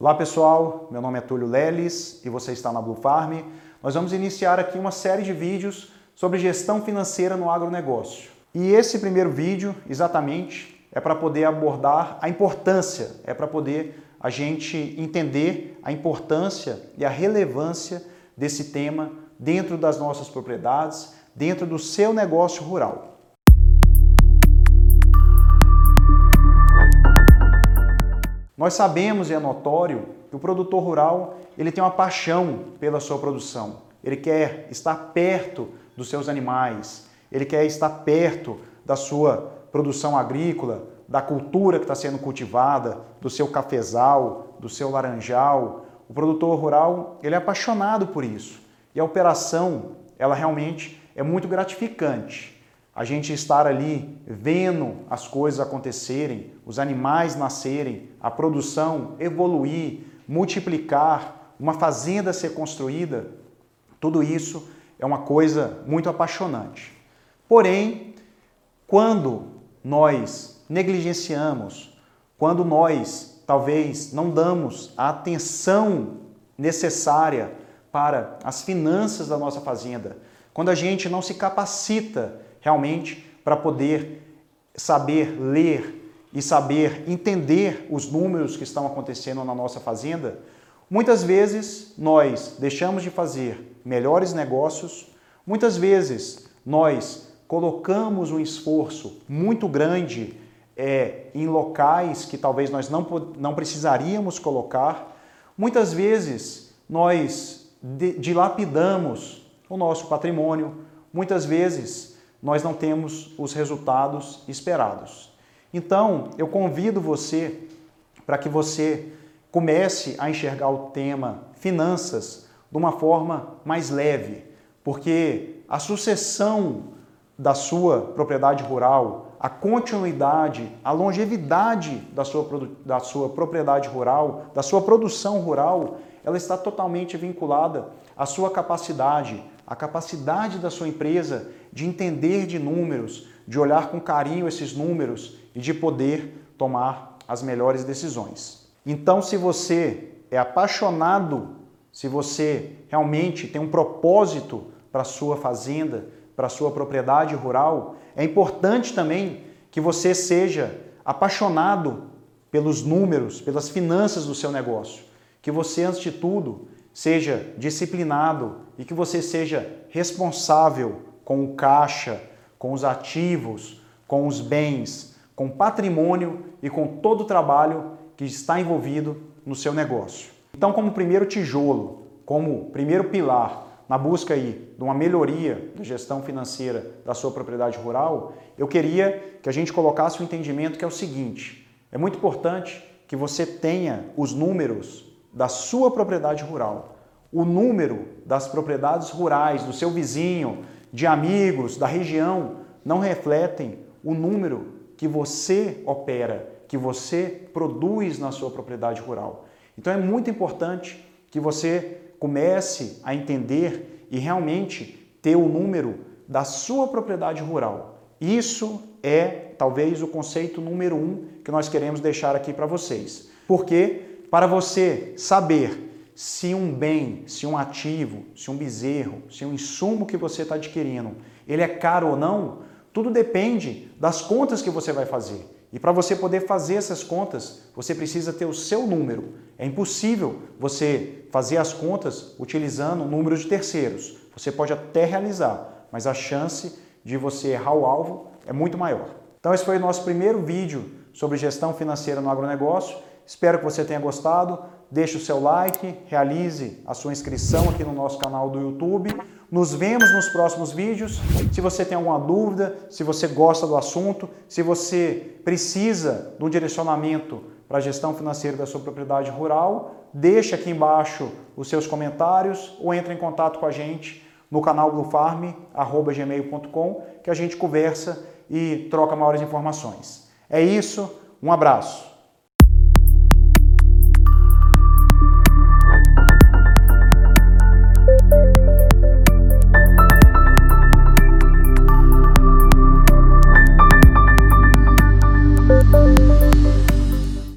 Olá pessoal, meu nome é Túlio Leles e você está na Blue Farm. Nós vamos iniciar aqui uma série de vídeos sobre gestão financeira no agronegócio. E esse primeiro vídeo, exatamente, é para poder abordar a importância, é para poder a gente entender a importância e a relevância desse tema dentro das nossas propriedades, dentro do seu negócio rural. Nós sabemos e é notório que o produtor rural ele tem uma paixão pela sua produção. Ele quer estar perto dos seus animais, ele quer estar perto da sua produção agrícola, da cultura que está sendo cultivada, do seu cafezal, do seu laranjal. O produtor rural ele é apaixonado por isso. E a operação, ela realmente é muito gratificante a gente estar ali vendo as coisas acontecerem, os animais nascerem, a produção evoluir, multiplicar, uma fazenda ser construída, tudo isso é uma coisa muito apaixonante. Porém, quando nós negligenciamos, quando nós talvez não damos a atenção necessária para as finanças da nossa fazenda, quando a gente não se capacita realmente para poder saber ler e saber entender os números que estão acontecendo na nossa fazenda, muitas vezes nós deixamos de fazer melhores negócios, muitas vezes nós colocamos um esforço muito grande é, em locais que talvez nós não, não precisaríamos colocar, muitas vezes nós dilapidamos o nosso patrimônio, muitas vezes nós não temos os resultados esperados. Então, eu convido você para que você comece a enxergar o tema finanças de uma forma mais leve, porque a sucessão da sua propriedade rural, a continuidade, a longevidade da sua, da sua propriedade rural, da sua produção rural, ela está totalmente vinculada à sua capacidade, à capacidade da sua empresa de entender de números, de olhar com carinho esses números e de poder tomar as melhores decisões. Então, se você é apaixonado, se você realmente tem um propósito para a sua fazenda, para a sua propriedade rural, é importante também que você seja apaixonado pelos números, pelas finanças do seu negócio. Que você, antes de tudo, seja disciplinado e que você seja responsável com o caixa, com os ativos, com os bens, com o patrimônio e com todo o trabalho que está envolvido no seu negócio. Então, como primeiro tijolo, como primeiro pilar na busca aí de uma melhoria da gestão financeira da sua propriedade rural, eu queria que a gente colocasse o um entendimento que é o seguinte: é muito importante que você tenha os números da sua propriedade rural, o número das propriedades rurais do seu vizinho, de amigos, da região, não refletem o número que você opera, que você produz na sua propriedade rural. Então é muito importante que você comece a entender e realmente ter o número da sua propriedade rural. Isso é talvez o conceito número um que nós queremos deixar aqui para vocês. Porque para você saber se um bem, se um ativo, se um bezerro, se um insumo que você está adquirindo, ele é caro ou não, tudo depende das contas que você vai fazer. E para você poder fazer essas contas, você precisa ter o seu número. É impossível você fazer as contas utilizando números de terceiros. Você pode até realizar, mas a chance de você errar o alvo é muito maior. Então esse foi o nosso primeiro vídeo sobre gestão financeira no agronegócio. Espero que você tenha gostado. Deixe o seu like, realize a sua inscrição aqui no nosso canal do YouTube. Nos vemos nos próximos vídeos. Se você tem alguma dúvida, se você gosta do assunto, se você precisa de um direcionamento para a gestão financeira da sua propriedade rural, deixe aqui embaixo os seus comentários ou entre em contato com a gente no canal bluefarm.gmail.com que a gente conversa e troca maiores informações. É isso, um abraço.